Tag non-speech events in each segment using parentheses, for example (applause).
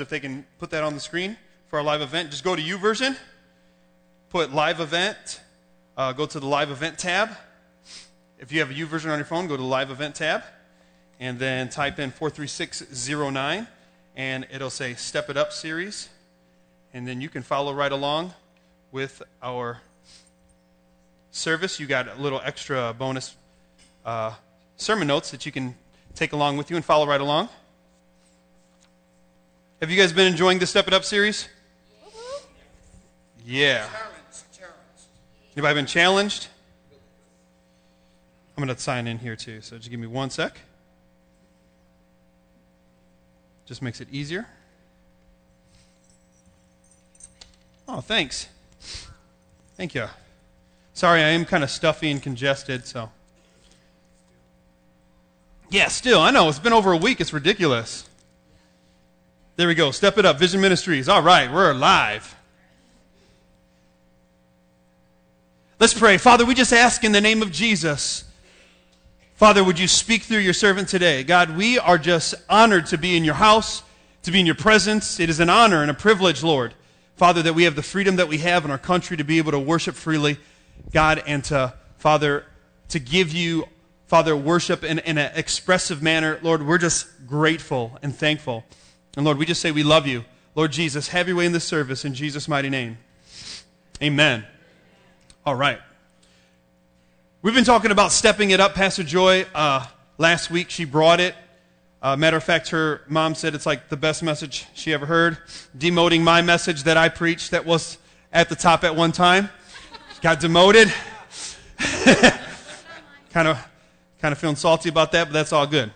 if they can put that on the screen for our live event. Just go to YouVersion, put live event, uh, go to the live event tab. If you have a YouVersion on your phone, go to the live event tab, and then type in 43609, and it'll say Step It Up series. And then you can follow right along with our service. You got a little extra bonus uh, sermon notes that you can take along with you and follow right along. Have you guys been enjoying the Step It Up series? Mm-hmm. Yeah. Anybody been challenged? I'm going to sign in here too, so just give me one sec. Just makes it easier. Oh, thanks. Thank you. Sorry, I am kind of stuffy and congested, so. Yeah, still, I know. It's been over a week. It's ridiculous. There we go. Step it up. Vision Ministries. All right, we're alive. Let's pray. Father, we just ask in the name of Jesus. Father, would you speak through your servant today? God, we are just honored to be in your house, to be in your presence. It is an honor and a privilege, Lord. Father, that we have the freedom that we have in our country to be able to worship freely, God, and to, Father, to give you, Father, worship in, in an expressive manner. Lord, we're just grateful and thankful. And Lord, we just say we love you. Lord Jesus, have your way in this service in Jesus' mighty name. Amen. All right. We've been talking about stepping it up. Pastor Joy, uh, last week, she brought it. Uh, matter of fact, her mom said it's like the best message she ever heard, demoting my message that I preached that was at the top at one time. Got demoted. kind of, kind of feeling salty about that, but that's all good.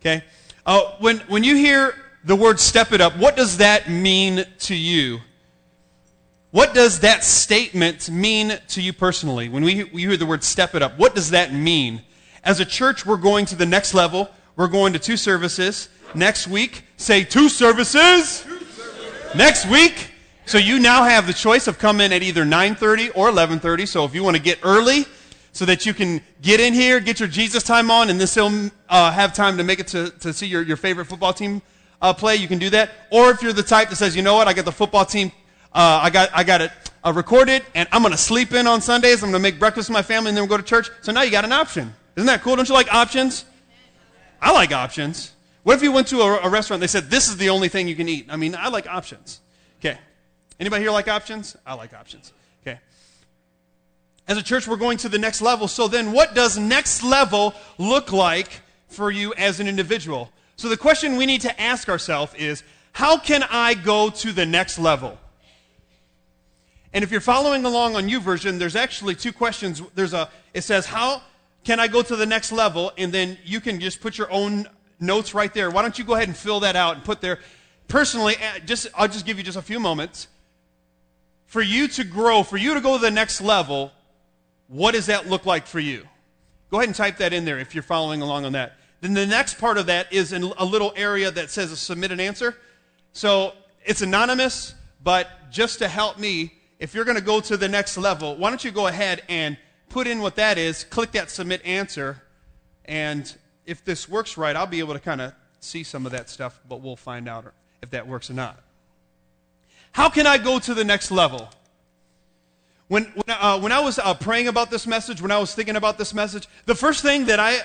Okay. Uh, when, when you hear the word step it up, what does that mean to you? What does that statement mean to you personally? When we, we hear the word step it up, what does that mean? As a church, we're going to the next level. We're going to two services. Next week, say two services. Two services. Next week, so you now have the choice of coming at either 9:30 or 11:30. So if you want to get early, so that you can get in here, get your Jesus time on, and then still uh, have time to make it to, to see your, your favorite football team uh, play. You can do that. Or if you're the type that says, you know what, I got the football team, uh, I, got, I got it uh, recorded, and I'm going to sleep in on Sundays. I'm going to make breakfast with my family, and then we'll go to church. So now you got an option. Isn't that cool? Don't you like options? I like options. What if you went to a, a restaurant, they said, this is the only thing you can eat? I mean, I like options. Okay. Anybody here like options? I like options. As a church, we're going to the next level. So then, what does next level look like for you as an individual? So the question we need to ask ourselves is how can I go to the next level? And if you're following along on YouVersion, there's actually two questions. There's a, it says, how can I go to the next level? And then you can just put your own notes right there. Why don't you go ahead and fill that out and put there? Personally, eh, just, I'll just give you just a few moments. For you to grow, for you to go to the next level, what does that look like for you? Go ahead and type that in there if you're following along on that. Then the next part of that is in a little area that says submit an answer. So it's anonymous, but just to help me, if you're going to go to the next level, why don't you go ahead and put in what that is, click that submit answer, and if this works right, I'll be able to kind of see some of that stuff, but we'll find out if that works or not. How can I go to the next level? When, when, uh, when I was uh, praying about this message, when I was thinking about this message, the first thing that I,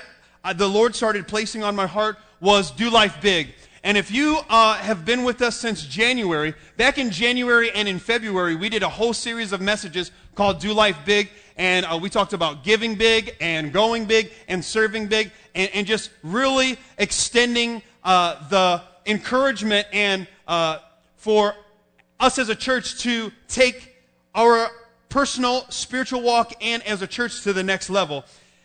uh, the Lord started placing on my heart was do life big. And if you uh, have been with us since January, back in January and in February, we did a whole series of messages called Do Life Big. And uh, we talked about giving big and going big and serving big and, and just really extending uh, the encouragement and for us as a church to take our personal spiritual walk and as a church to the next level.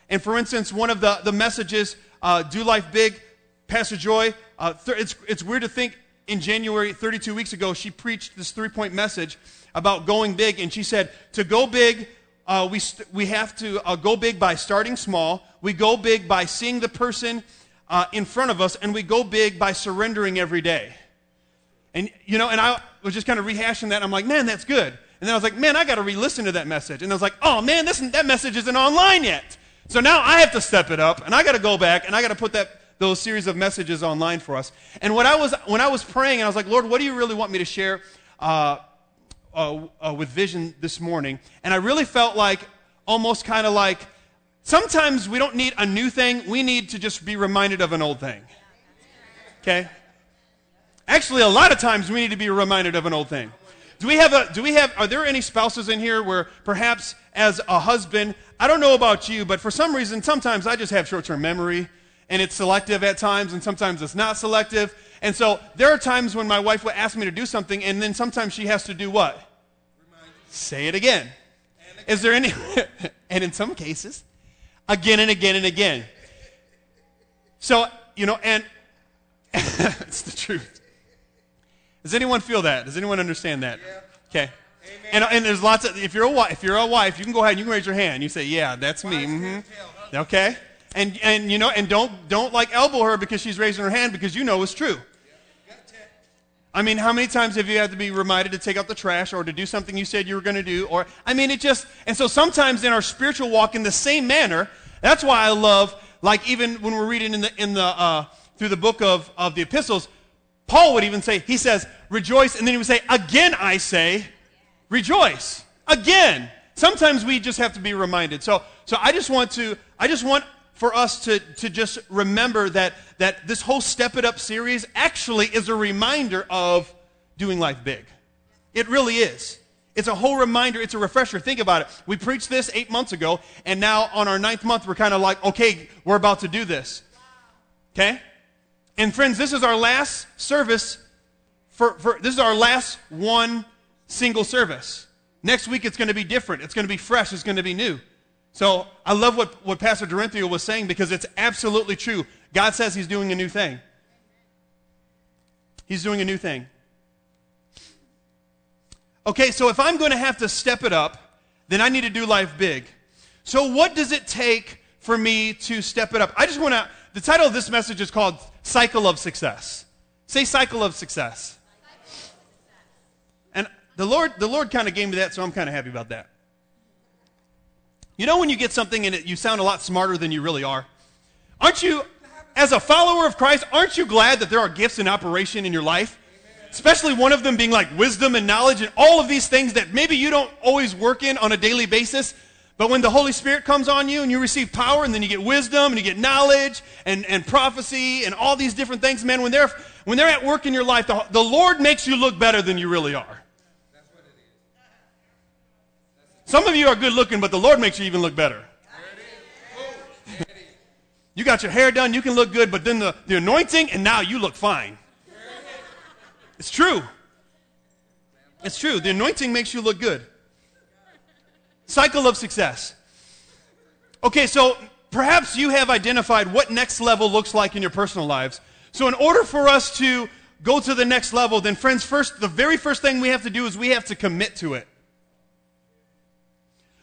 And for instance, one of the, the messages, uh, Do Life Big, Pastor Joy, uh, th- it's, it's weird to think in January, 32 weeks ago, she preached this three point message about going big. And she said, To go big, uh, we, st- we have to uh, go big by starting small. We go big by seeing the person uh, in front of us, and we go big by surrendering every day. And, you know, and I was just kind of rehashing that. I'm like, man, that's good. And then I was like, man, I got to re listen to that message. And I was like, oh, man, this, that message isn't online yet. So now I have to step it up, and I got to go back, and I got to put that, those series of messages online for us. And what I was, when I was praying, and I was like, Lord, what do you really want me to share uh, uh, uh, with Vision this morning? And I really felt like, almost kind of like, sometimes we don't need a new thing, we need to just be reminded of an old thing. Okay? Actually, a lot of times we need to be reminded of an old thing. Do we have a, do we have, are there any spouses in here where perhaps as a husband, I don't know about you, but for some reason, sometimes I just have short term memory and it's selective at times and sometimes it's not selective. And so there are times when my wife will ask me to do something and then sometimes she has to do what? Say it again. Is there any, (laughs) and in some cases, again and again and again. So, you know, and (laughs) it's the truth. Does anyone feel that? Does anyone understand that? Yeah. Okay. And, and there's lots of if you're a wife, if you're a wife, you can go ahead and you can raise your hand. You say, "Yeah, that's me." Mm-hmm. Okay. And and you know, and don't don't like elbow her because she's raising her hand because you know it's true. I mean, how many times have you had to be reminded to take out the trash or to do something you said you were going to do? Or, I mean, it just, and so sometimes in our spiritual walk in the same manner, that's why I love, like even when we're reading in the, in the, uh, through the book of, of the epistles, Paul would even say, he says, rejoice, and then he would say, again I say, rejoice. Again. Sometimes we just have to be reminded. So, so I just want to, I just want for us to, to just remember that, that this whole Step It Up series actually is a reminder of doing life big. It really is. It's a whole reminder. It's a refresher. Think about it. We preached this eight months ago, and now on our ninth month, we're kind of like, okay, we're about to do this. Okay? And friends, this is our last service for, for this is our last one single service. Next week it's going to be different. It's going to be fresh. It's going to be new. So I love what, what Pastor Dorinthia was saying because it's absolutely true. God says he's doing a new thing. He's doing a new thing. Okay, so if I'm going to have to step it up, then I need to do life big. So what does it take for me to step it up? I just want to, the title of this message is called Cycle of Success. Say cycle of success. And the Lord, the Lord kind of gave me that, so I'm kind of happy about that. You know when you get something and it, you sound a lot smarter than you really are? Aren't you, as a follower of Christ, aren't you glad that there are gifts in operation in your life? Especially one of them being like wisdom and knowledge and all of these things that maybe you don't always work in on a daily basis, but when the Holy Spirit comes on you and you receive power and then you get wisdom and you get knowledge and, and prophecy and all these different things, man, when they're, when they're at work in your life, the, the Lord makes you look better than you really are. Some of you are good looking, but the Lord makes you even look better. You got your hair done, you can look good, but then the, the anointing, and now you look fine. It's true. It's true. The anointing makes you look good. Cycle of success. Okay, so perhaps you have identified what next level looks like in your personal lives. So, in order for us to go to the next level, then, friends, first, the very first thing we have to do is we have to commit to it.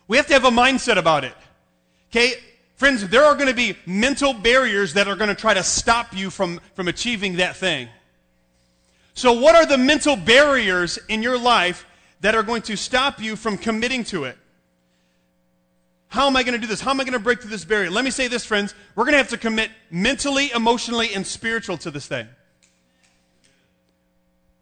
We have to have a mindset about it. Okay? Friends, there are going to be mental barriers that are going to try to stop you from, from achieving that thing. So, what are the mental barriers in your life that are going to stop you from committing to it? How am I going to do this? How am I going to break through this barrier? Let me say this, friends. We're going to have to commit mentally, emotionally, and spiritual to this thing.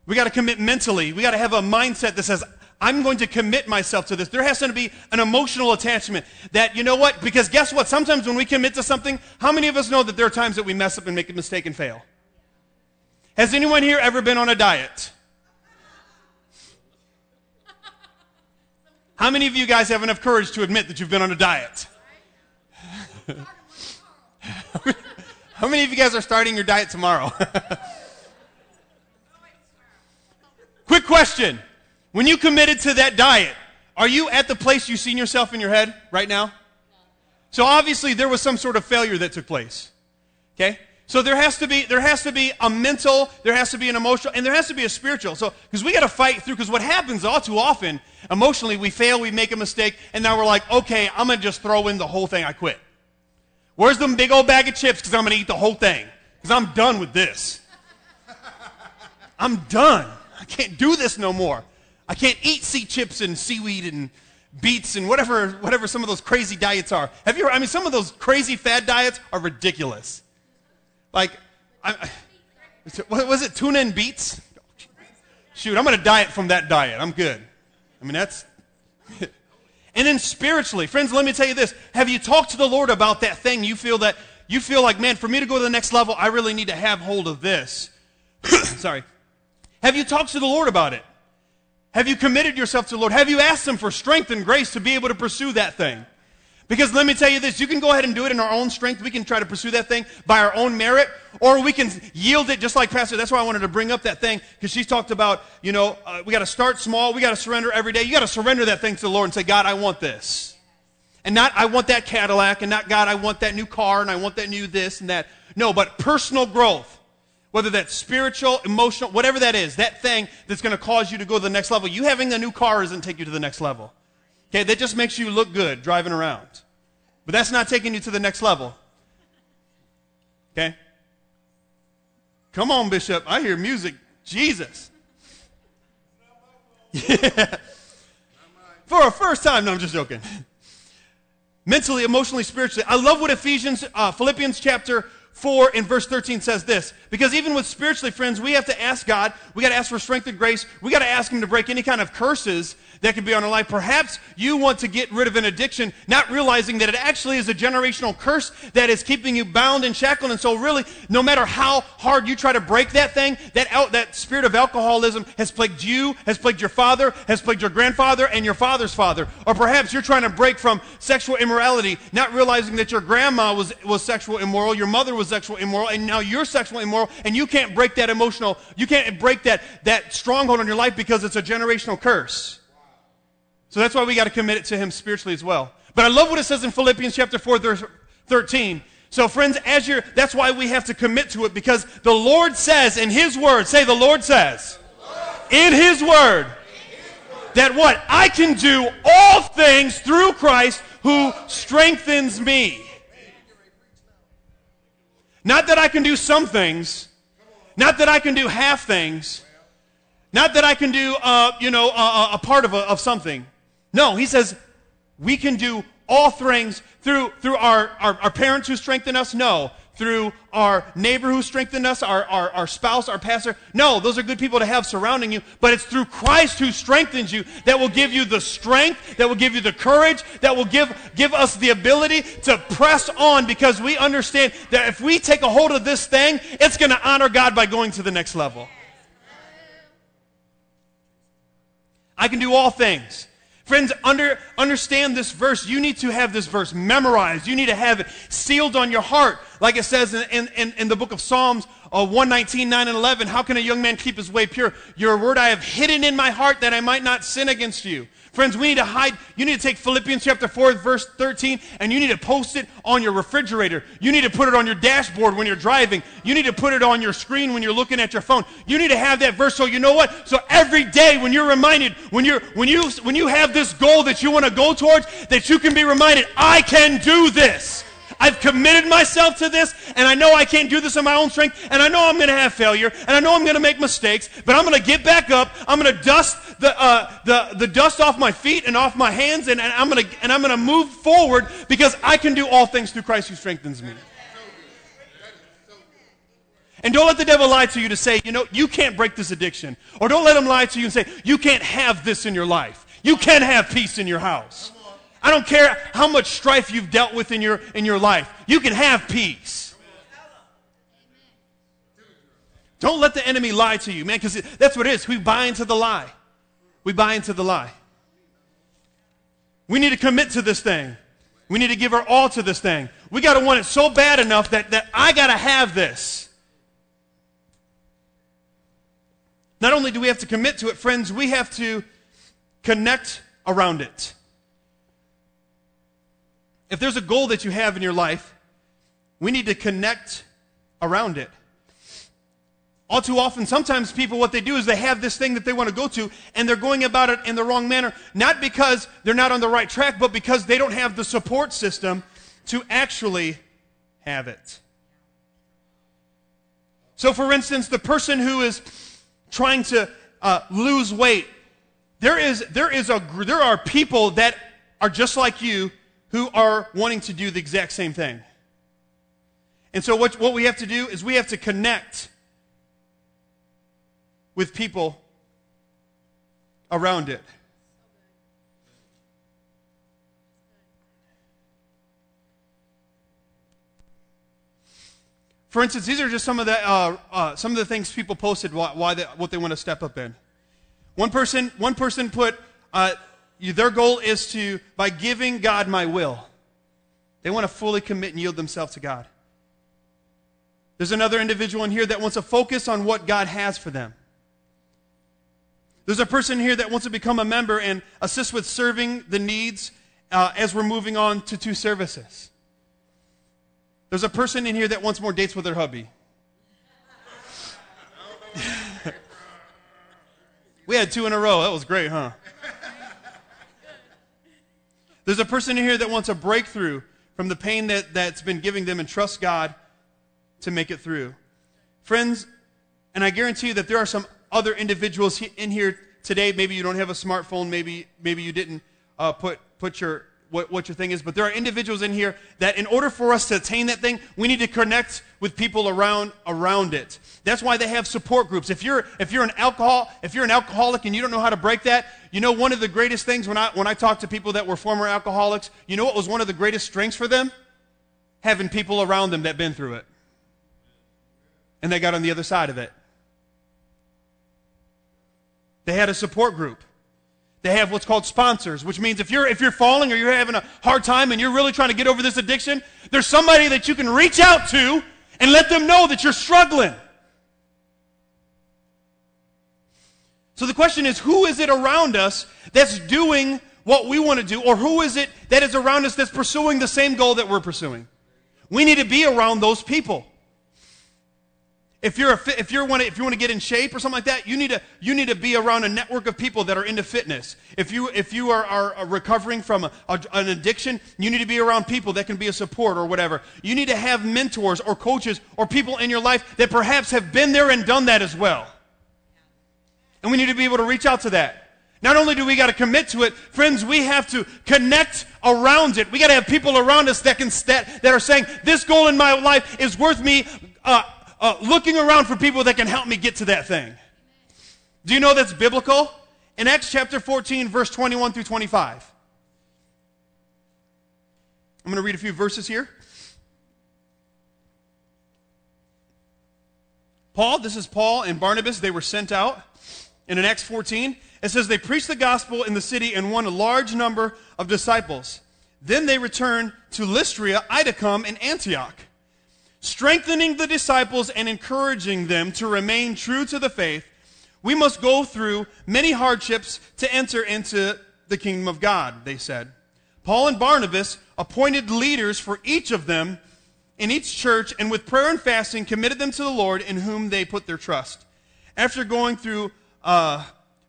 We got to commit mentally. We got to have a mindset that says, I'm going to commit myself to this. There has to be an emotional attachment that, you know what? Because guess what? Sometimes when we commit to something, how many of us know that there are times that we mess up and make a mistake and fail? Has anyone here ever been on a diet? How many of you guys have enough courage to admit that you've been on a diet? (laughs) How many of you guys are starting your diet tomorrow? (laughs) Quick question. When you committed to that diet, are you at the place you've seen yourself in your head right now? So obviously there was some sort of failure that took place. Okay? So there has to be there has to be a mental, there has to be an emotional, and there has to be a spiritual. So because we got to fight through. Because what happens all too often, emotionally, we fail, we make a mistake, and now we're like, okay, I'm gonna just throw in the whole thing. I quit. Where's the big old bag of chips? Because I'm gonna eat the whole thing. Because I'm done with this. I'm done. I can't do this no more. I can't eat sea chips and seaweed and beets and whatever whatever some of those crazy diets are. Have you? I mean, some of those crazy fad diets are ridiculous. Like, I, what was it? Tuna and beets? Shoot, I'm going to diet from that diet. I'm good. I mean, that's. (laughs) and then spiritually, friends, let me tell you this. Have you talked to the Lord about that thing you feel that you feel like, man, for me to go to the next level, I really need to have hold of this? (coughs) Sorry. Have you talked to the Lord about it? Have you committed yourself to the Lord? Have you asked Him for strength and grace to be able to pursue that thing? Because let me tell you this, you can go ahead and do it in our own strength. We can try to pursue that thing by our own merit, or we can yield it just like Pastor. That's why I wanted to bring up that thing, because she's talked about, you know, uh, we got to start small. We got to surrender every day. You got to surrender that thing to the Lord and say, God, I want this. And not, I want that Cadillac, and not, God, I want that new car, and I want that new this and that. No, but personal growth. Whether that's spiritual, emotional, whatever that is, that thing that's going to cause you to go to the next level. You having a new car doesn't take you to the next level. Okay, that just makes you look good driving around. But that's not taking you to the next level. Okay? Come on, Bishop. I hear music. Jesus. (laughs) Yeah. For a first time. No, I'm just joking. Mentally, emotionally, spiritually. I love what Ephesians, uh, Philippians chapter 4 in verse 13 says this. Because even with spiritually friends, we have to ask God, we got to ask for strength and grace, we got to ask Him to break any kind of curses that could be on our life. Perhaps you want to get rid of an addiction, not realizing that it actually is a generational curse that is keeping you bound and shackled. And so, really, no matter how hard you try to break that thing, that, that spirit of alcoholism has plagued you, has plagued your father, has plagued your grandfather, and your father's father. Or perhaps you're trying to break from sexual immorality, not realizing that your grandma was, was sexual immoral, your mother was sexual immoral, and now you're sexual immoral, and you can't break that emotional, you can't break that, that stronghold on your life because it's a generational curse. So that's why we got to commit it to Him spiritually as well. But I love what it says in Philippians chapter 4, 13. So, friends, as you're, that's why we have to commit to it because the Lord says in His Word, say, the Lord says, in His Word, that what? I can do all things through Christ who strengthens me. Not that I can do some things, not that I can do half things, not that I can do, uh, you know, a, a part of, a, of something. No, he says we can do all things through, through our, our, our parents who strengthen us? No. Through our neighbor who strengthened us, our, our, our spouse, our pastor? No, those are good people to have surrounding you, but it's through Christ who strengthens you that will give you the strength, that will give you the courage, that will give, give us the ability to press on because we understand that if we take a hold of this thing, it's going to honor God by going to the next level. I can do all things Friends, under, understand this verse. You need to have this verse memorized. You need to have it sealed on your heart. Like it says in, in, in the book of Psalms uh, 119, 9 and 11. How can a young man keep his way pure? Your word I have hidden in my heart that I might not sin against you. Friends, we need to hide. You need to take Philippians chapter 4, verse 13, and you need to post it on your refrigerator. You need to put it on your dashboard when you're driving. You need to put it on your screen when you're looking at your phone. You need to have that verse so you know what? So every day when you're reminded, when you're when you when you have this goal that you want to go towards, that you can be reminded, I can do this. I've committed myself to this, and I know I can't do this on my own strength, and I know I'm going to have failure, and I know I'm going to make mistakes, but I'm going to get back up. I'm going to dust the, uh, the, the dust off my feet and off my hands, and, and I'm going to and I'm going to move forward because I can do all things through Christ who strengthens me. And don't let the devil lie to you to say, you know, you can't break this addiction. Or don't let him lie to you and say, you can't have this in your life. You can't have peace in your house. I don't care how much strife you've dealt with in your, in your life. You can have peace. Don't let the enemy lie to you, man, because that's what it is. We buy into the lie. We buy into the lie. We need to commit to this thing. We need to give our all to this thing. We got to want it so bad enough that, that I got to have this. Not only do we have to commit to it, friends, we have to connect around it. If there's a goal that you have in your life, we need to connect around it. All too often, sometimes people, what they do is they have this thing that they want to go to, and they're going about it in the wrong manner, not because they're not on the right track, but because they don't have the support system to actually have it. So, for instance, the person who is trying to uh, lose weight, there is, there, is a, there are people that are just like you who are wanting to do the exact same thing. And so, what, what we have to do is we have to connect with people around it. For instance, these are just some of the uh, uh, some of the things people posted why, why they, what they want to step up in. One person one person put uh, their goal is to by giving God my will. They want to fully commit and yield themselves to God. There's another individual in here that wants to focus on what God has for them. There's a person here that wants to become a member and assist with serving the needs uh, as we're moving on to two services. There's a person in here that wants more dates with their hubby. (laughs) we had two in a row. That was great, huh? There's a person in here that wants a breakthrough from the pain that, that's been giving them and trust God to make it through. Friends, and I guarantee you that there are some other individuals in here today. Maybe you don't have a smartphone. Maybe, maybe you didn't uh, put, put your what, what your thing is, but there are individuals in here that in order for us to attain that thing, we need to connect with people around around it. That's why they have support groups. If you're if you're an alcohol if you're an alcoholic and you don't know how to break that, you know one of the greatest things when I when I talk to people that were former alcoholics, you know what was one of the greatest strengths for them? Having people around them that been through it. And they got on the other side of it. They had a support group. They have what's called sponsors, which means if you're, if you're falling or you're having a hard time and you're really trying to get over this addiction, there's somebody that you can reach out to and let them know that you're struggling. So the question is, who is it around us that's doing what we want to do, or who is it that is around us that's pursuing the same goal that we're pursuing? We need to be around those people. If you're a, if you want to, if you want to get in shape or something like that, you need to you need to be around a network of people that are into fitness. If you if you are, are recovering from a, a, an addiction, you need to be around people that can be a support or whatever. You need to have mentors or coaches or people in your life that perhaps have been there and done that as well. And we need to be able to reach out to that. Not only do we got to commit to it, friends, we have to connect around it. We got to have people around us that can that, that are saying this goal in my life is worth me uh, uh, looking around for people that can help me get to that thing. Do you know that's biblical? In Acts chapter 14, verse 21 through 25. I'm going to read a few verses here. Paul, this is Paul and Barnabas, they were sent out. And in Acts 14, it says they preached the gospel in the city and won a large number of disciples. Then they returned to Lystra, Iconium, and Antioch strengthening the disciples and encouraging them to remain true to the faith, we must go through many hardships to enter into the kingdom of God, they said. Paul and Barnabas appointed leaders for each of them in each church and with prayer and fasting committed them to the Lord in whom they put their trust. After going through uh,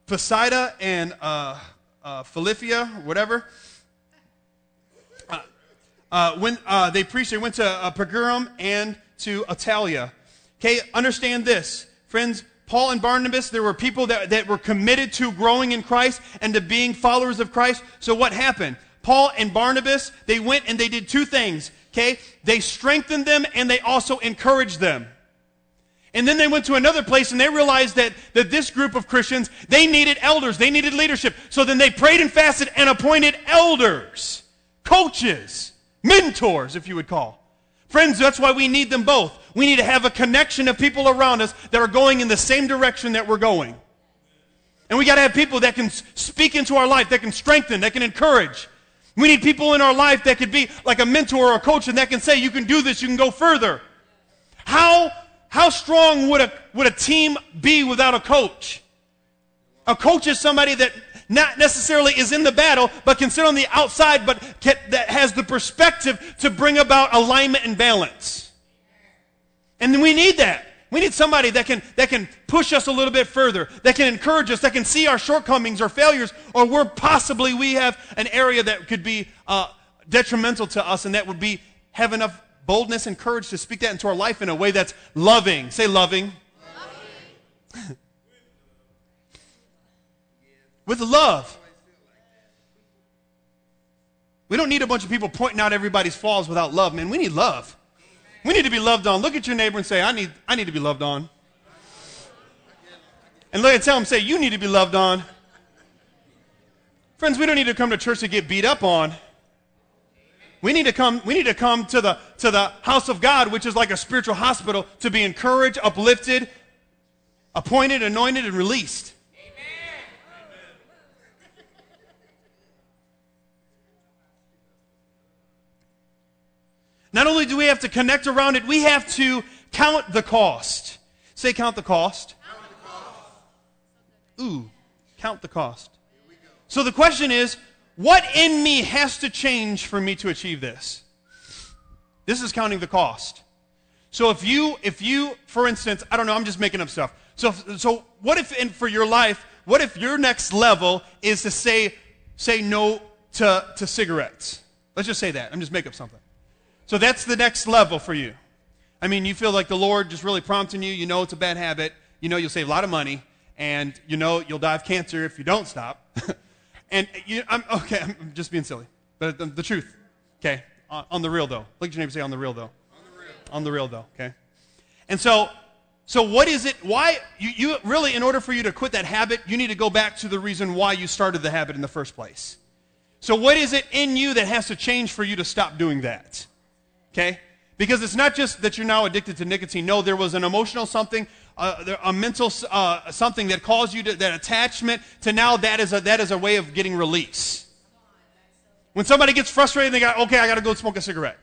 Pisidia and uh, uh, Philippia, whatever, uh, when uh, they preached, they went to uh, and to Attalia. Okay, understand this. Friends, Paul and Barnabas, there were people that, that were committed to growing in Christ and to being followers of Christ. So what happened? Paul and Barnabas, they went and they did two things. Okay? They strengthened them and they also encouraged them. And then they went to another place and they realized that, that this group of Christians, they needed elders. They needed leadership. So then they prayed and fasted and appointed elders, coaches mentors, if you would call. Friends, that's why we need them both. We need to have a connection of people around us that are going in the same direction that we're going. And we got to have people that can speak into our life, that can strengthen, that can encourage. We need people in our life that could be like a mentor or a coach and that can say, you can do this, you can go further. How, how strong would a, would a team be without a coach? A coach is somebody that not necessarily is in the battle, but can sit on the outside, but can, that has the perspective to bring about alignment and balance. And we need that. We need somebody that can, that can push us a little bit further, that can encourage us, that can see our shortcomings or failures, or where possibly we have an area that could be uh, detrimental to us, and that would be have enough boldness and courage to speak that into our life in a way that's loving. Say loving. loving. With love. We don't need a bunch of people pointing out everybody's flaws without love, man. We need love. We need to be loved on. Look at your neighbor and say, I need, I need to be loved on. And look and tell him, say, you need to be loved on. Friends, we don't need to come to church to get beat up on. We need to come, we need to come to the, to the house of God, which is like a spiritual hospital, to be encouraged, uplifted, appointed, anointed, and released. Not only do we have to connect around it, we have to count the cost. Say, count the cost. Count the cost. Ooh, count the cost. So the question is, what in me has to change for me to achieve this? This is counting the cost. So if you, if you, for instance, I don't know, I'm just making up stuff. So, so what if, in, for your life, what if your next level is to say, say no to, to cigarettes? Let's just say that. I'm just making up something. So that's the next level for you. I mean, you feel like the Lord just really prompting you. You know it's a bad habit. You know you'll save a lot of money. And you know you'll die of cancer if you don't stop. (laughs) and you, I'm, okay, I'm just being silly. But the, the truth, okay? On, on, the real, though. Look at your neighbor say, on the real, though. On the real. On the real, though, okay? And so, so what is it? Why, you, you really, in order for you to quit that habit, you need to go back to the reason why you started the habit in the first place. So what is it in you that has to change for you to stop doing that? Okay? Because it's not just that you're now addicted to nicotine. No, there was an emotional something, uh, a mental uh, something that caused you to, that attachment to now that is, a, that is a way of getting release. When somebody gets frustrated, they go, okay, I got to go smoke a cigarette.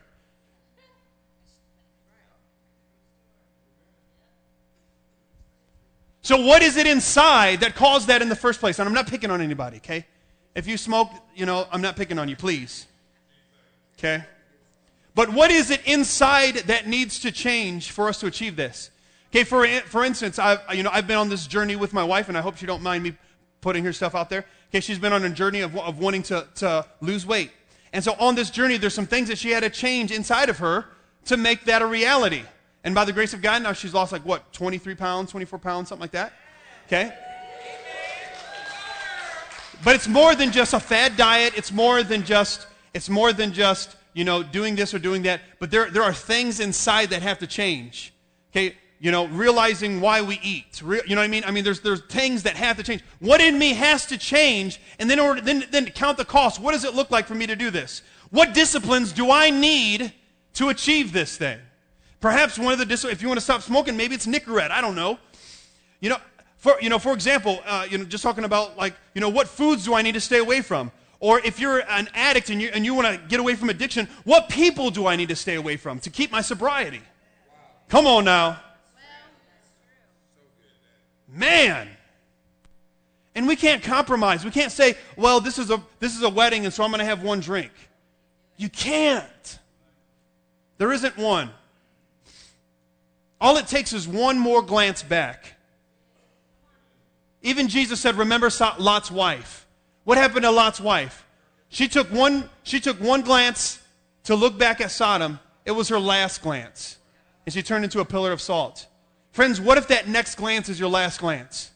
So, what is it inside that caused that in the first place? And I'm not picking on anybody, okay? If you smoke, you know, I'm not picking on you, please. Okay? But what is it inside that needs to change for us to achieve this? Okay, for, for instance, I've, you know, I've been on this journey with my wife, and I hope she don't mind me putting her stuff out there. Okay, she's been on a journey of, of wanting to, to lose weight. And so on this journey, there's some things that she had to change inside of her to make that a reality. And by the grace of God, now she's lost like, what, 23 pounds, 24 pounds, something like that? Okay? But it's more than just a fad diet. It's more than just, it's more than just you know, doing this or doing that, but there, there are things inside that have to change. Okay, you know, realizing why we eat. You know what I mean? I mean, there's, there's things that have to change. What in me has to change, and then, order, then, then count the cost. What does it look like for me to do this? What disciplines do I need to achieve this thing? Perhaps one of the disciplines, if you want to stop smoking, maybe it's Nicorette. I don't know. You know, for, you know, for example, uh, you know, just talking about like, you know, what foods do I need to stay away from? Or if you're an addict and you, and you want to get away from addiction, what people do I need to stay away from to keep my sobriety? Come on now. Man. And we can't compromise. We can't say, well, this is a, this is a wedding, and so I'm going to have one drink. You can't. There isn't one. All it takes is one more glance back. Even Jesus said, remember Lot's wife. What happened to Lot's wife? She took one, she took one glance to look back at Sodom. It was her last glance. And she turned into a pillar of salt. Friends, what if that next glance is your last glance?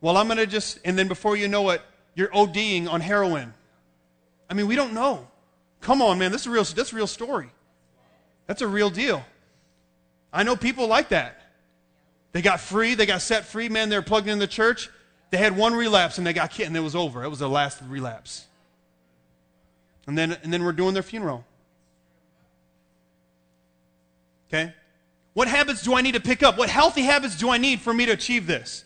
Well, I'm going to just, and then before you know it, you're ODing on heroin. I mean, we don't know. Come on, man. This is a real, that's a real story. That's a real deal. I know people like that. They got free, they got set free, man. They're plugged in the church. They had one relapse and they got killed and it was over. It was the last relapse. And then, and then we're doing their funeral. Okay? What habits do I need to pick up? What healthy habits do I need for me to achieve this?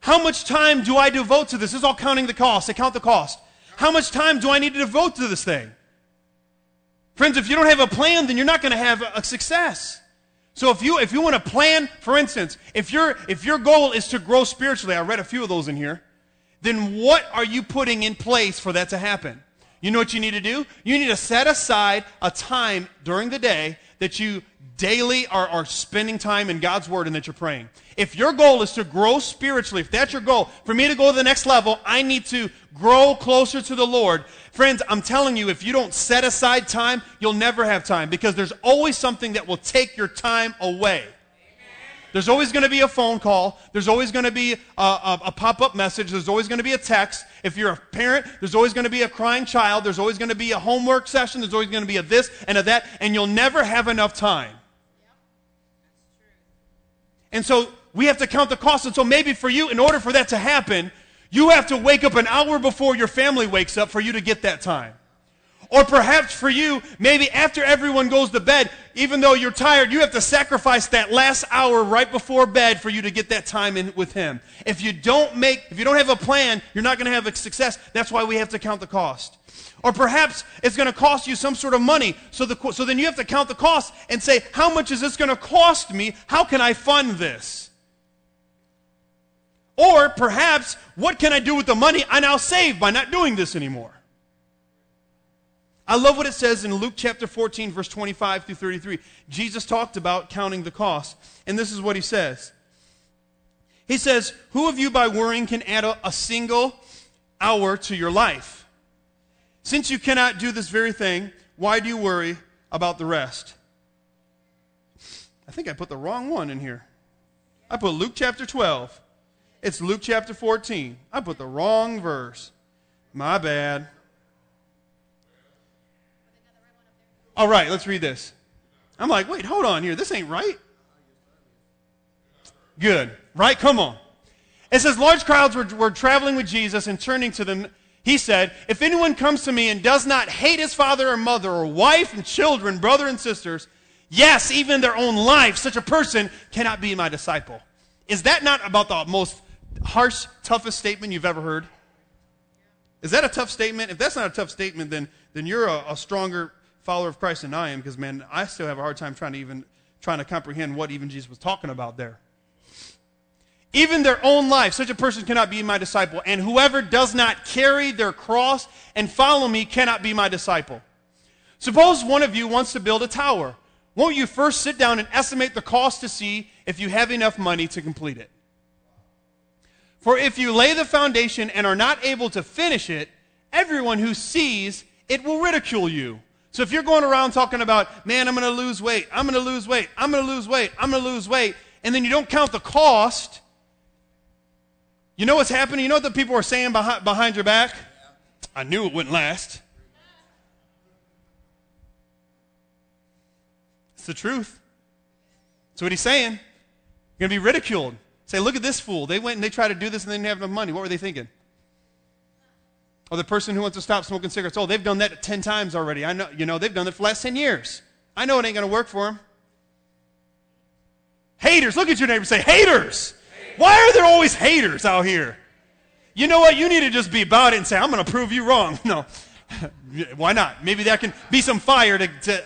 How much time do I devote to this? This is all counting the cost. I count the cost. How much time do I need to devote to this thing? Friends, if you don't have a plan, then you're not going to have a success. So if you if you want to plan, for instance, if your if your goal is to grow spiritually, I read a few of those in here, then what are you putting in place for that to happen? You know what you need to do? You need to set aside a time during the day that you daily are, are spending time in God's Word and that you're praying. If your goal is to grow spiritually, if that's your goal, for me to go to the next level, I need to grow closer to the Lord. Friends, I'm telling you, if you don't set aside time, you'll never have time because there's always something that will take your time away. There's always going to be a phone call. There's always going to be a, a, a pop up message. There's always going to be a text. If you're a parent, there's always going to be a crying child. There's always going to be a homework session. There's always going to be a this and a that. And you'll never have enough time. And so we have to count the cost. And so maybe for you, in order for that to happen, you have to wake up an hour before your family wakes up for you to get that time. Or perhaps for you, maybe after everyone goes to bed, even though you're tired, you have to sacrifice that last hour right before bed for you to get that time in with Him. If you don't make, if you don't have a plan, you're not going to have a success. That's why we have to count the cost. Or perhaps it's going to cost you some sort of money. So, the, so then you have to count the cost and say, how much is this going to cost me? How can I fund this? Or perhaps, what can I do with the money I now save by not doing this anymore? I love what it says in Luke chapter 14, verse 25 through 33. Jesus talked about counting the cost. And this is what he says He says, Who of you by worrying can add a, a single hour to your life? Since you cannot do this very thing, why do you worry about the rest? I think I put the wrong one in here. I put Luke chapter 12. It's Luke chapter 14. I put the wrong verse. My bad. All right, let's read this. I'm like, wait, hold on here. This ain't right. Good. Right? Come on. It says, large crowds were, were traveling with Jesus and turning to them. He said, If anyone comes to me and does not hate his father or mother or wife and children, brother and sisters, yes, even their own life, such a person cannot be my disciple. Is that not about the most harsh, toughest statement you've ever heard? Is that a tough statement? If that's not a tough statement, then, then you're a, a stronger follower of Christ than I am because, man, I still have a hard time trying to even trying to comprehend what even Jesus was talking about there. Even their own life, such a person cannot be my disciple. And whoever does not carry their cross and follow me cannot be my disciple. Suppose one of you wants to build a tower. Won't you first sit down and estimate the cost to see if you have enough money to complete it? For if you lay the foundation and are not able to finish it, everyone who sees it will ridicule you. So if you're going around talking about, man, I'm going to lose weight, I'm going to lose weight, I'm going to lose weight, I'm going to lose weight, and then you don't count the cost, you know what's happening? You know what the people are saying behind, behind your back? I knew it wouldn't last. It's the truth. That's what he's saying. You're going to be ridiculed. Say, look at this fool. They went and they tried to do this and they didn't have enough money. What were they thinking? Or the person who wants to stop smoking cigarettes. Oh, they've done that 10 times already. I know, you know, they've done it for the last 10 years. I know it ain't going to work for them. Haters. Look at your neighbor say, haters. Why are there always haters out here? You know what? You need to just be about it and say, I'm going to prove you wrong. (laughs) No. (laughs) Why not? Maybe that can be some fire to, to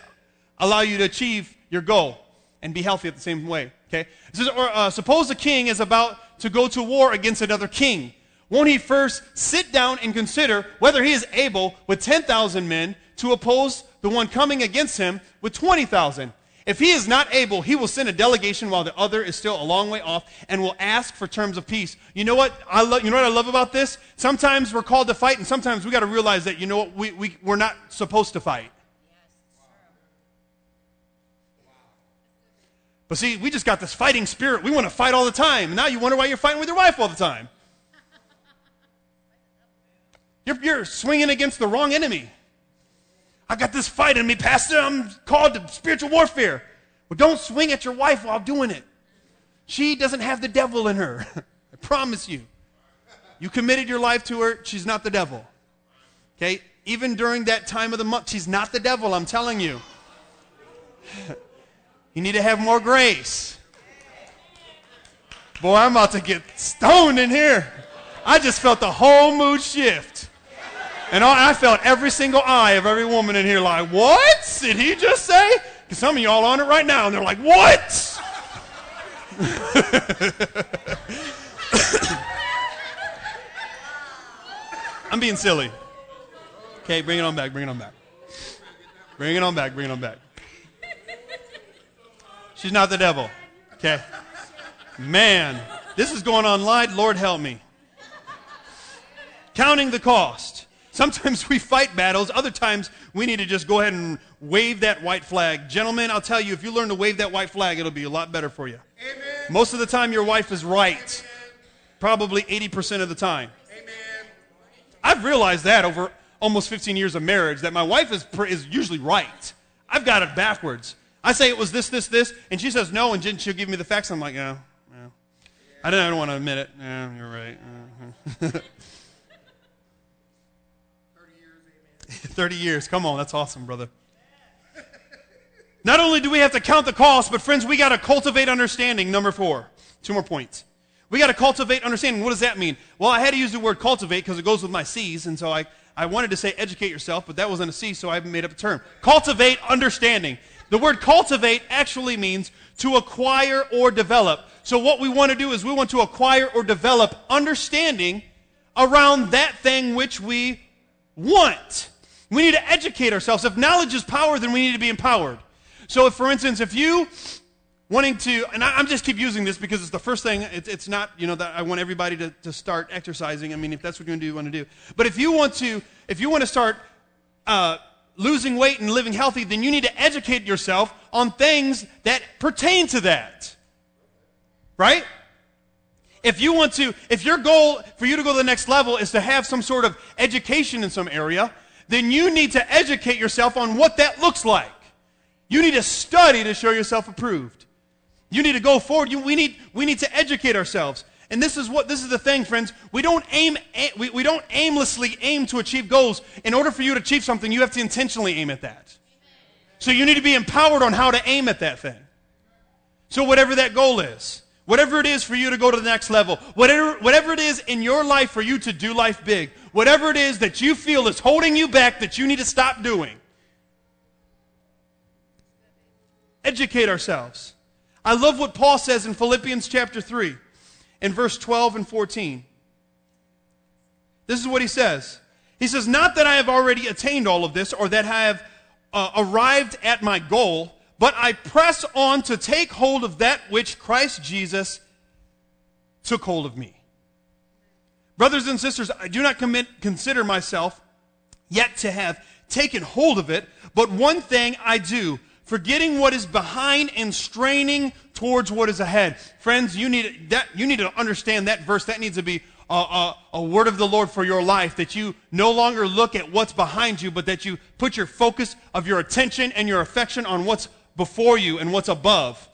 allow you to achieve your goal and be healthy at the same way. Okay? Says, or, uh, suppose a king is about to go to war against another king. Won't he first sit down and consider whether he is able with 10,000 men to oppose the one coming against him with 20,000? If he is not able, he will send a delegation while the other is still a long way off and will ask for terms of peace. You know what I love? You know what I love about this? Sometimes we're called to fight, and sometimes we got to realize that you know what we, we we're not supposed to fight. But see, we just got this fighting spirit. We want to fight all the time. Now you wonder why you're fighting with your wife all the time. You're, you're swinging against the wrong enemy. I got this fight in me, Pastor. I'm called to spiritual warfare. Well, don't swing at your wife while doing it. She doesn't have the devil in her. (laughs) I promise you. You committed your life to her, she's not the devil. Okay? Even during that time of the month, she's not the devil, I'm telling you. (laughs) you need to have more grace. Boy, I'm about to get stoned in here. I just felt the whole mood shift. And I felt every single eye of every woman in here like, what did he just say? Because some of y'all on it right now, and they're like, what? (laughs) I'm being silly. Okay, bring it on back, bring it on back. Bring it on back, bring it on back. She's not the devil. Okay. Man, this is going online. Lord help me. Counting the cost. Sometimes we fight battles. Other times we need to just go ahead and wave that white flag. Gentlemen, I'll tell you, if you learn to wave that white flag, it'll be a lot better for you. Amen. Most of the time, your wife is right. Probably 80% of the time. I've realized that over almost 15 years of marriage that my wife is, is usually right. I've got it backwards. I say it was this, this, this, and she says no, and then she'll give me the facts. I'm like, yeah, yeah. I don't, I don't want to admit it. Yeah, you're right. Uh-huh. (laughs) (laughs) (laughs) 30 years. Come on, that's awesome, brother. Not only do we have to count the cost, but friends, we got to cultivate understanding. Number four. Two more points. We got to cultivate understanding. What does that mean? Well, I had to use the word cultivate because it goes with my C's, and so I, I wanted to say educate yourself, but that wasn't a C, so I made up a term. Cultivate understanding. The word cultivate actually means to acquire or develop. So what we want to do is we want to acquire or develop understanding around that thing which we want. We need to educate ourselves. If knowledge is power, then we need to be empowered. So, if, for instance, if you wanting to, and I, am just keep using this because it's the first thing. It's, it's not, you know, that I want everybody to, to start exercising. I mean, if that's what you want to do. But if you want to, if you want to start uh, losing weight and living healthy, then you need to educate yourself on things that pertain to that. Right? If you want to, if your goal for you to go to the next level is to have some sort of education in some area, then you need to educate yourself on what that looks like. You need to study to show yourself approved. You need to go forward. You, we, need, we need to educate ourselves. And this is what this is the thing, friends. We don't aim we, we don't aimlessly aim to achieve goals. In order for you to achieve something, you have to intentionally aim at that. So you need to be empowered on how to aim at that thing. So whatever that goal is, whatever it is for you to go to the next level, whatever, whatever it is in your life for you to do life big, whatever it is that you feel is holding you back that you need to stop doing, educate ourselves. I love what Paul says in Philippians chapter 3 in verse 12 and 14. This is what he says. He says, Not that I have already attained all of this or that I have uh, arrived at my goal, but I press on to take hold of that which Christ Jesus took hold of me. Brothers and sisters, I do not commit, consider myself yet to have taken hold of it, but one thing I do forgetting what is behind and straining towards what is ahead. Friends, you need, that, you need to understand that verse. That needs to be a, a, a, word of the Lord for your life, that you no longer look at what's behind you, but that you put your focus of your attention and your affection on what's before you and what's above.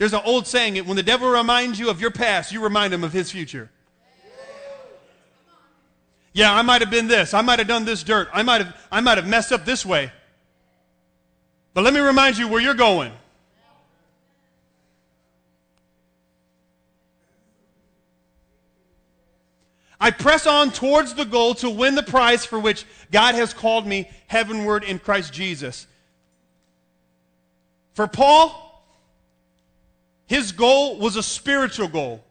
There's an old saying, when the devil reminds you of your past, you remind him of his future. Yeah, I might have been this. I might have done this dirt. I might have, I might have messed up this way. But let me remind you where you're going. I press on towards the goal to win the prize for which God has called me heavenward in Christ Jesus. For Paul, his goal was a spiritual goal.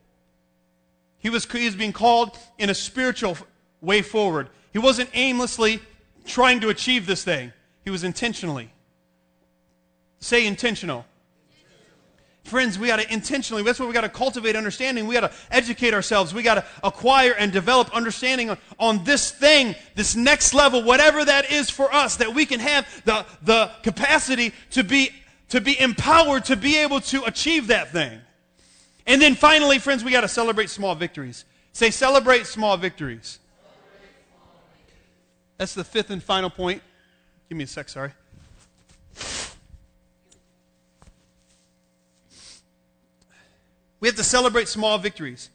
He was, he was being called in a spiritual way forward. He wasn't aimlessly trying to achieve this thing, he was intentionally. Say intentional. Friends, we got to intentionally, that's what we got to cultivate understanding. We got to educate ourselves. We got to acquire and develop understanding on, on, this thing, this next level, whatever that is for us, that we can have the, the capacity to be, to be empowered to be able to achieve that thing. And then finally, friends, we got to celebrate small victories. Say, celebrate small victories. That's the fifth and final point. Give me a sec, sorry. We have to celebrate small victories.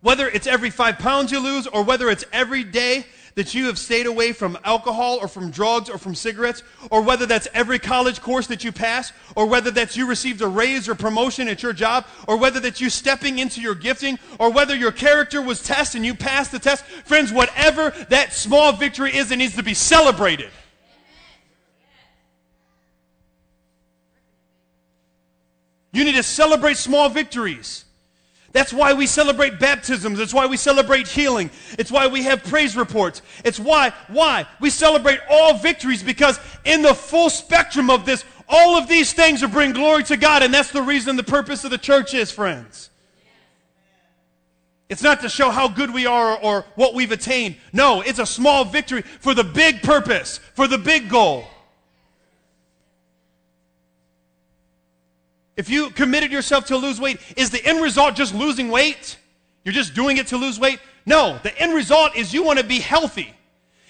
Whether it's every five pounds you lose or whether it's every day that you have stayed away from alcohol or from drugs or from cigarettes, or whether that's every college course that you pass, or whether that's you received a raise or promotion at your job, or whether that's you stepping into your gifting, or whether your character was tested and you passed the test. Friends, whatever that small victory is, it needs to be celebrated. You need to celebrate small victories. That's why we celebrate baptisms. It's why we celebrate healing. It's why we have praise reports. It's why, why? We celebrate all victories because in the full spectrum of this, all of these things are bring glory to God, and that's the reason the purpose of the church is, friends. It's not to show how good we are or what we've attained. No, it's a small victory for the big purpose, for the big goal. If you committed yourself to lose weight, is the end result just losing weight? You're just doing it to lose weight? No, the end result is you want to be healthy.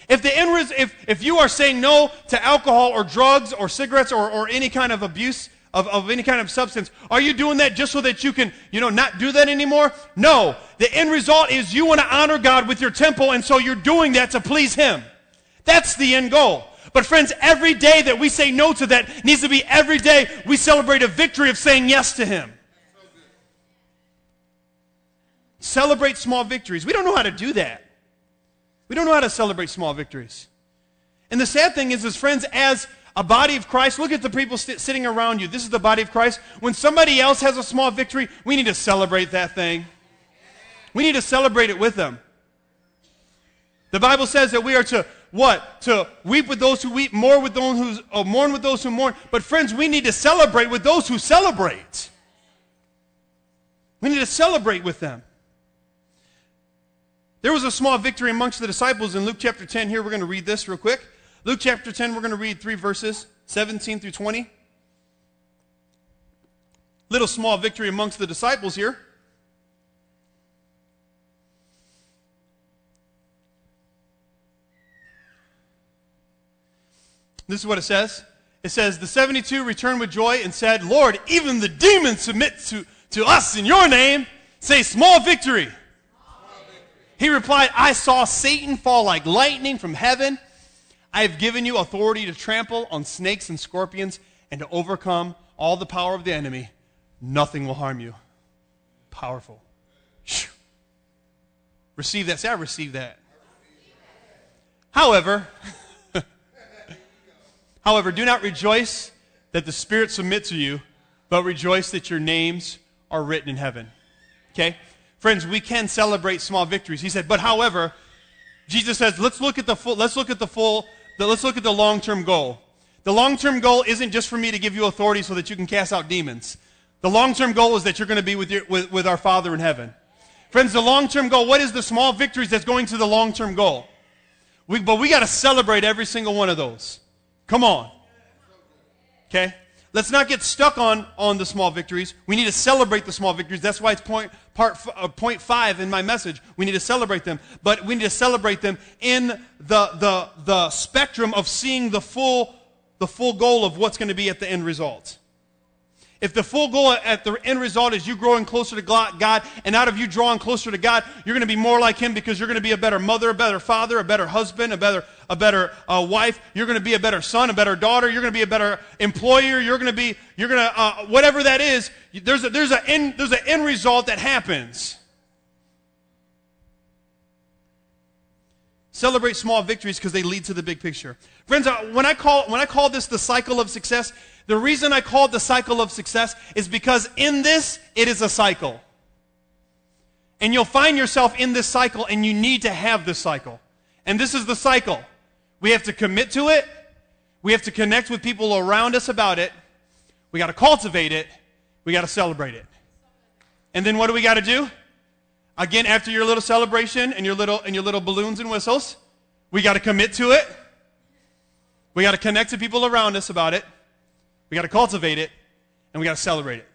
If the end res- if, if you are saying no to alcohol or drugs or cigarettes or, or any kind of abuse of, of any kind of substance, are you doing that just so that you can, you know, not do that anymore? No. The end result is you want to honor God with your temple, and so you're doing that to please Him. That's the end goal. But friends, every day that we say no to that needs to be every day we celebrate a victory of saying yes to Him. Celebrate small victories. We don't know how to do that. We don't know how to celebrate small victories. And the sad thing is, as friends, as a body of Christ, look at the people st- sitting around you. This is the body of Christ. When somebody else has a small victory, we need to celebrate that thing. We need to celebrate it with them. The Bible says that we are to what? To weep with those who weep, mourn with those who or mourn with those who mourn. But friends, we need to celebrate with those who celebrate. We need to celebrate with them. There was a small victory amongst the disciples in Luke chapter 10. Here, we're going to read this real quick. Luke chapter 10, we're going to read three verses 17 through 20. Little small victory amongst the disciples here. This is what it says. It says, The 72 returned with joy and said, Lord, even the demons submit to, to us in your name. Say, small victory. He replied, I saw Satan fall like lightning from heaven. I have given you authority to trample on snakes and scorpions and to overcome all the power of the enemy. Nothing will harm you. Powerful. Receive that. Say, I receive that. However, (laughs) however, do not rejoice that the Spirit submit to you, but rejoice that your names are written in heaven. Okay? Friends, we can celebrate small victories. He said, but however, Jesus says, let's look at the full, let's look at the full, the, let's look at the long-term goal. The long-term goal isn't just for me to give you authority so that you can cast out demons. The long-term goal is that you're going to be with, your, with, with our Father in heaven. Friends, the long-term goal, what is the small victories that's going to the long-term goal? We, but we got to celebrate every single one of those. Come on. Okay? Let's not get stuck on, on the small victories. We need to celebrate the small victories. That's why it's point, part, uh, point five in my message. We need to celebrate them. But we need to celebrate them in the, the, the spectrum of seeing the full, the full goal of what's going to be at the end result. If the full goal at the end result is you growing closer to God, and out of you drawing closer to God, you're going to be more like Him because you're going to be a better mother, a better father, a better husband, a better, a better uh, wife. You're going to be a better son, a better daughter. You're going to be a better employer. You're going to be, you're going to, uh, whatever that is, there's a, there's, a end, there's an end result that happens. Celebrate small victories because they lead to the big picture. Friends, uh, when I call, when I call this the cycle of success, the reason I call it the cycle of success is because in this, it is a cycle. And you'll find yourself in this cycle, and you need to have this cycle. And this is the cycle. We have to commit to it. We have to connect with people around us about it. We got to cultivate it. We got to celebrate it. And then what do we got to do? Again, after your little celebration and your little and your little balloons and whistles, we got to commit to it. We got to connect to people around us about it. We got to cultivate it, and we got to celebrate it.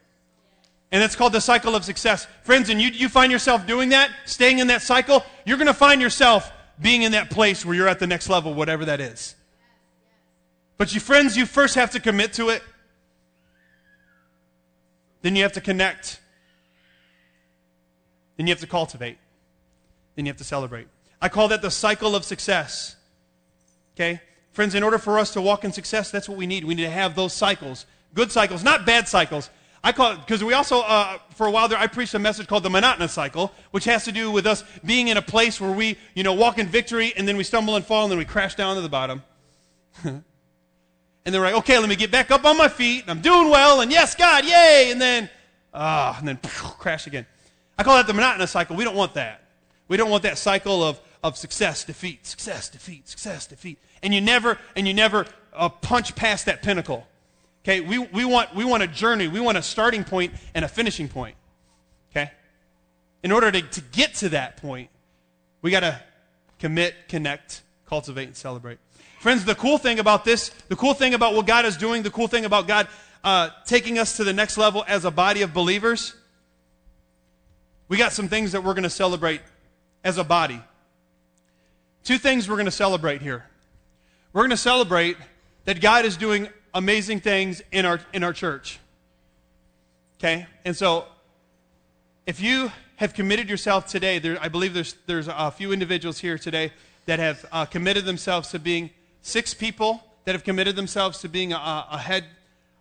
And that's called the cycle of success. Friends, and you, you find yourself doing that, staying in that cycle, you're going to find yourself being in that place where you're at the next level, whatever that is. But you friends, you first have to commit to it. Then you have to connect. Then you have to cultivate. Then you have to celebrate. I call that the cycle of success. Okay? Friends, in order for us to walk in success, that's what we need. We need to have those cycles. Good cycles, not bad cycles. I call it, because we also, uh, for a while there, I preached a message called the monotonous cycle, which has to do with us being in a place where we, you know, walk in victory and then we stumble and fall and then we crash down to the bottom. (laughs) and then we're like, okay, let me get back up on my feet. And I'm doing well and yes, God, yay. And then, ah, uh, and then crash again. I call that the monotonous cycle. We don't want that. We don't want that cycle of, of success, defeat, success, defeat, success, defeat and you never and you never uh, punch past that pinnacle. Okay, we, we, want, we want a journey. We want a starting point and a finishing point. Okay? In order to, to get to that point, we got to commit, connect, cultivate, and celebrate. Friends, the cool thing about this, the cool thing about what God is doing, the cool thing about God, uh, taking us to the next level as a body of believers, we got some things that we're going to celebrate as a body. Two things we're going to celebrate here. We're going to celebrate that God is doing amazing things in our, in our church. Okay? And so, if you have committed yourself today, there, I believe there's, there's a few individuals here today that have uh, committed themselves to being six people that have committed themselves to being a, a head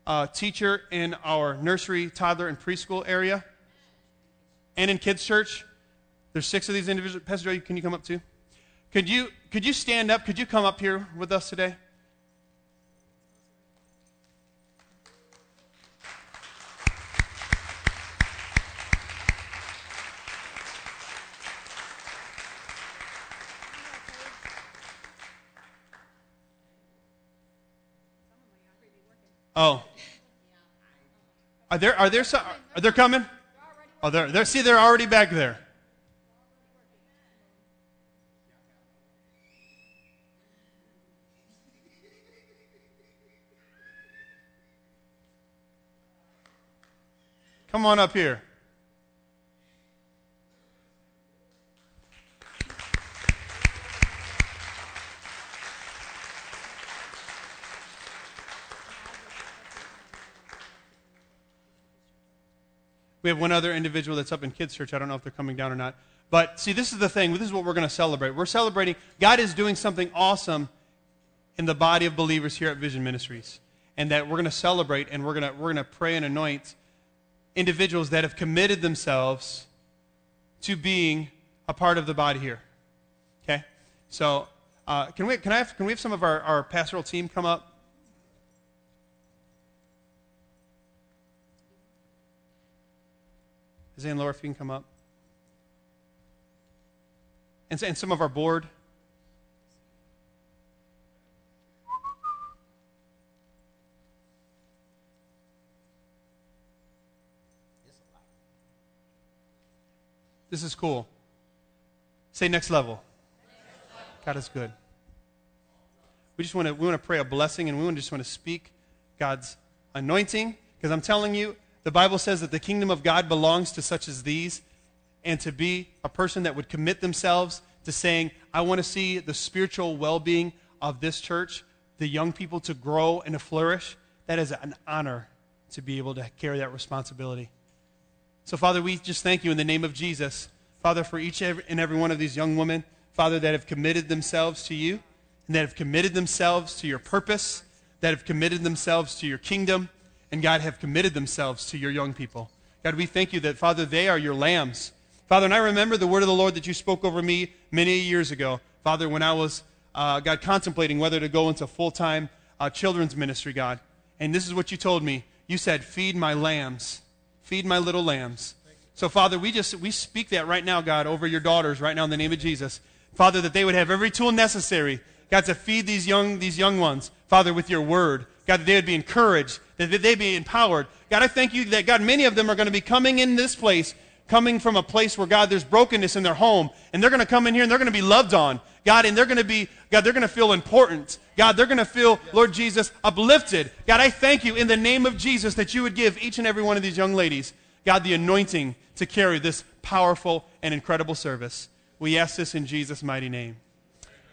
uh, teacher in our nursery, toddler, and preschool area and in kids' church. There's six of these individuals. Pastor Joe, can you come up too? Could you, could you stand up? Could you come up here with us today? Oh. Are there, are there some, are they coming? Oh, they're, they're, see, they're already back there. Come on up here. We have one other individual that's up in kids' church. I don't know if they're coming down or not. But see, this is the thing. This is what we're going to celebrate. We're celebrating God is doing something awesome in the body of believers here at Vision Ministries. And that we're going to celebrate and we're going to, we're going to pray and anoint individuals that have committed themselves to being a part of the body here. Okay? So, uh, can, we, can, I have, can we have some of our, our pastoral team come up? Zane Laura, if you can come up. And, and some of our board. This is cool. Say next level. God is good. We just want to we want to pray a blessing and we just want to speak God's anointing because I'm telling you the Bible says that the kingdom of God belongs to such as these, and to be a person that would commit themselves to saying, I want to see the spiritual well being of this church, the young people to grow and to flourish, that is an honor to be able to carry that responsibility. So, Father, we just thank you in the name of Jesus, Father, for each and every one of these young women, Father, that have committed themselves to you, and that have committed themselves to your purpose, that have committed themselves to your kingdom and God have committed themselves to your young people. God, we thank you that, Father, they are your lambs. Father, and I remember the word of the Lord that you spoke over me many years ago, Father, when I was, uh, God, contemplating whether to go into full time uh, children's ministry, God. And this is what you told me. You said, Feed my lambs, feed my little lambs. So, Father, we just we speak that right now, God, over your daughters right now in the name of Jesus. Father, that they would have every tool necessary, God, to feed these young, these young ones, Father, with your word. God, that they would be encouraged, that they be empowered. God, I thank you that, God, many of them are going to be coming in this place, coming from a place where, God, there's brokenness in their home, and they're going to come in here and they're going to be loved on. God, and they're going to be, God, they're going to feel important. God, they're going to feel, Lord Jesus, uplifted. God, I thank you in the name of Jesus that you would give each and every one of these young ladies, God, the anointing to carry this powerful and incredible service. We ask this in Jesus' mighty name.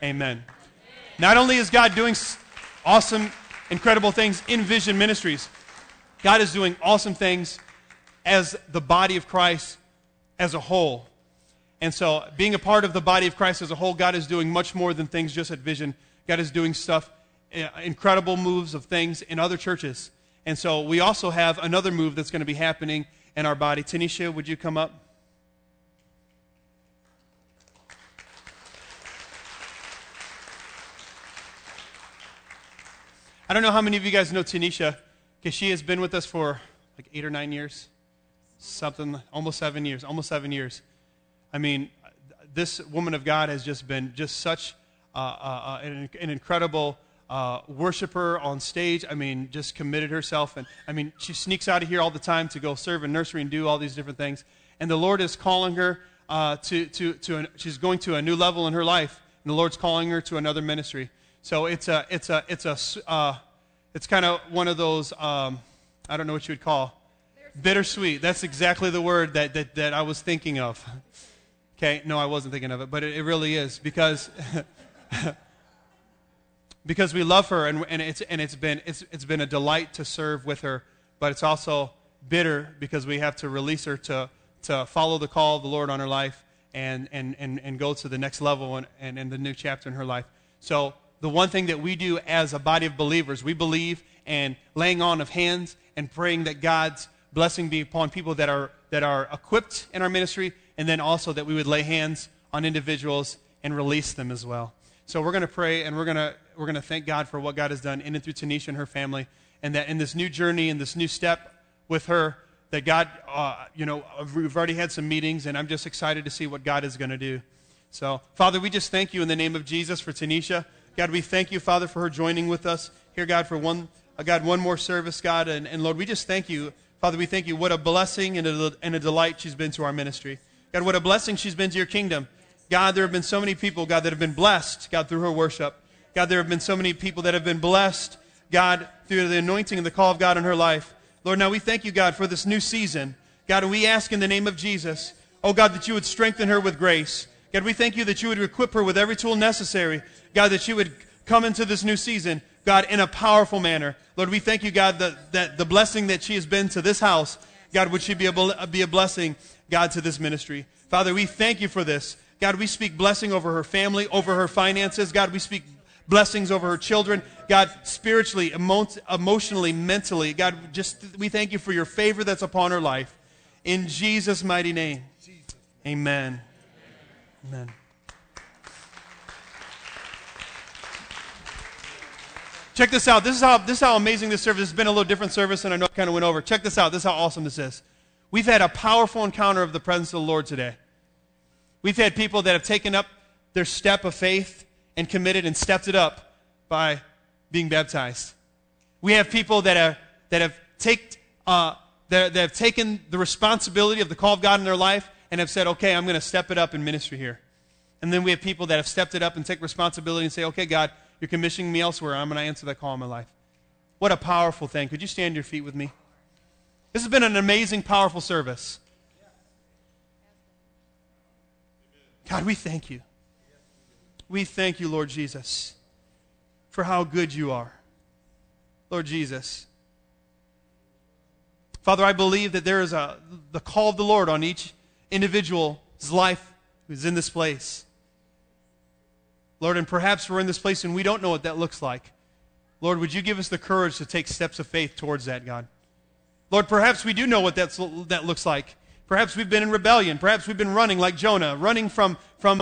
Amen. Not only is God doing awesome incredible things in Vision Ministries. God is doing awesome things as the body of Christ as a whole. And so, being a part of the body of Christ as a whole, God is doing much more than things just at Vision. God is doing stuff, uh, incredible moves of things in other churches. And so, we also have another move that's going to be happening in our body. Tanisha, would you come up? I don't know how many of you guys know Tanisha, because she has been with us for like eight or nine years, something, almost seven years, almost seven years. I mean, this woman of God has just been just such uh, uh, uh an, an, incredible uh, worshiper on stage. I mean, just committed herself. And I mean, she sneaks out of here all the time to go serve in nursery and do all these different things. And the Lord is calling her uh, to, to, to an, she's going to a new level in her life. And the Lord's calling her to another ministry. So it's a, it's a, it's a, uh, it's kind of one of those, um, I don't know what you would call bittersweet. That's exactly the word that, that, that I was thinking of. Okay, no, I wasn't thinking of it, but it, it really is because (laughs) because we love her and, and, it's, and it's, been, it's, it's been a delight to serve with her, but it's also bitter because we have to release her to, to follow the call of the Lord on her life and, and, and, and go to the next level and, and, and the new chapter in her life. So, the one thing that we do as a body of believers, we believe in laying on of hands and praying that God's blessing be upon people that are, that are equipped in our ministry, and then also that we would lay hands on individuals and release them as well. So we're going to pray and we're going to, we're going to thank God for what God has done in and through Tanisha and her family, and that in this new journey and this new step with her, that God, uh, you know, we've already had some meetings, and I'm just excited to see what God is going to do. So, Father, we just thank you in the name of Jesus for Tanisha. God, we thank you, Father, for her joining with us here, God, for one, uh, God, one more service, God. And, and Lord, we just thank you. Father, we thank you. What a blessing and a, and a delight she's been to our ministry. God, what a blessing she's been to your kingdom. God, there have been so many people, God, that have been blessed, God, through her worship. God, there have been so many people that have been blessed, God, through the anointing and the call of God in her life. Lord, now we thank you, God, for this new season. God, we ask in the name of Jesus, oh God, that you would strengthen her with grace. God, we thank you that you would equip her with every tool necessary. God, that she would come into this new season, God, in a powerful manner. Lord, we thank you, God, that, that the blessing that she has been to this house, God, would she be a, be a blessing, God, to this ministry. Father, we thank you for this. God, we speak blessing over her family, over her finances. God, we speak blessings over her children. God, spiritually, emo- emotionally, mentally. God, just we thank you for your favor that's upon her life. In Jesus' mighty name. Amen. Amen. Check this out. This is how this is how amazing this service has been. A little different service, and I know I kind of went over. Check this out. This is how awesome this is. We've had a powerful encounter of the presence of the Lord today. We've had people that have taken up their step of faith and committed and stepped it up by being baptized. We have people that have, that have, take, uh, that, that have taken the responsibility of the call of God in their life and have said, okay, I'm going to step it up in ministry here. And then we have people that have stepped it up and take responsibility and say, okay, God, you're commissioning me elsewhere. I'm going to answer that call in my life. What a powerful thing. Could you stand your feet with me? This has been an amazing, powerful service. God, we thank you. We thank you, Lord Jesus, for how good you are. Lord Jesus. Father, I believe that there is a the call of the Lord on each individual's life who's in this place. Lord, and perhaps we're in this place and we don't know what that looks like. Lord, would you give us the courage to take steps of faith towards that, God? Lord, perhaps we do know what that's, that looks like. Perhaps we've been in rebellion. Perhaps we've been running like Jonah, running from, from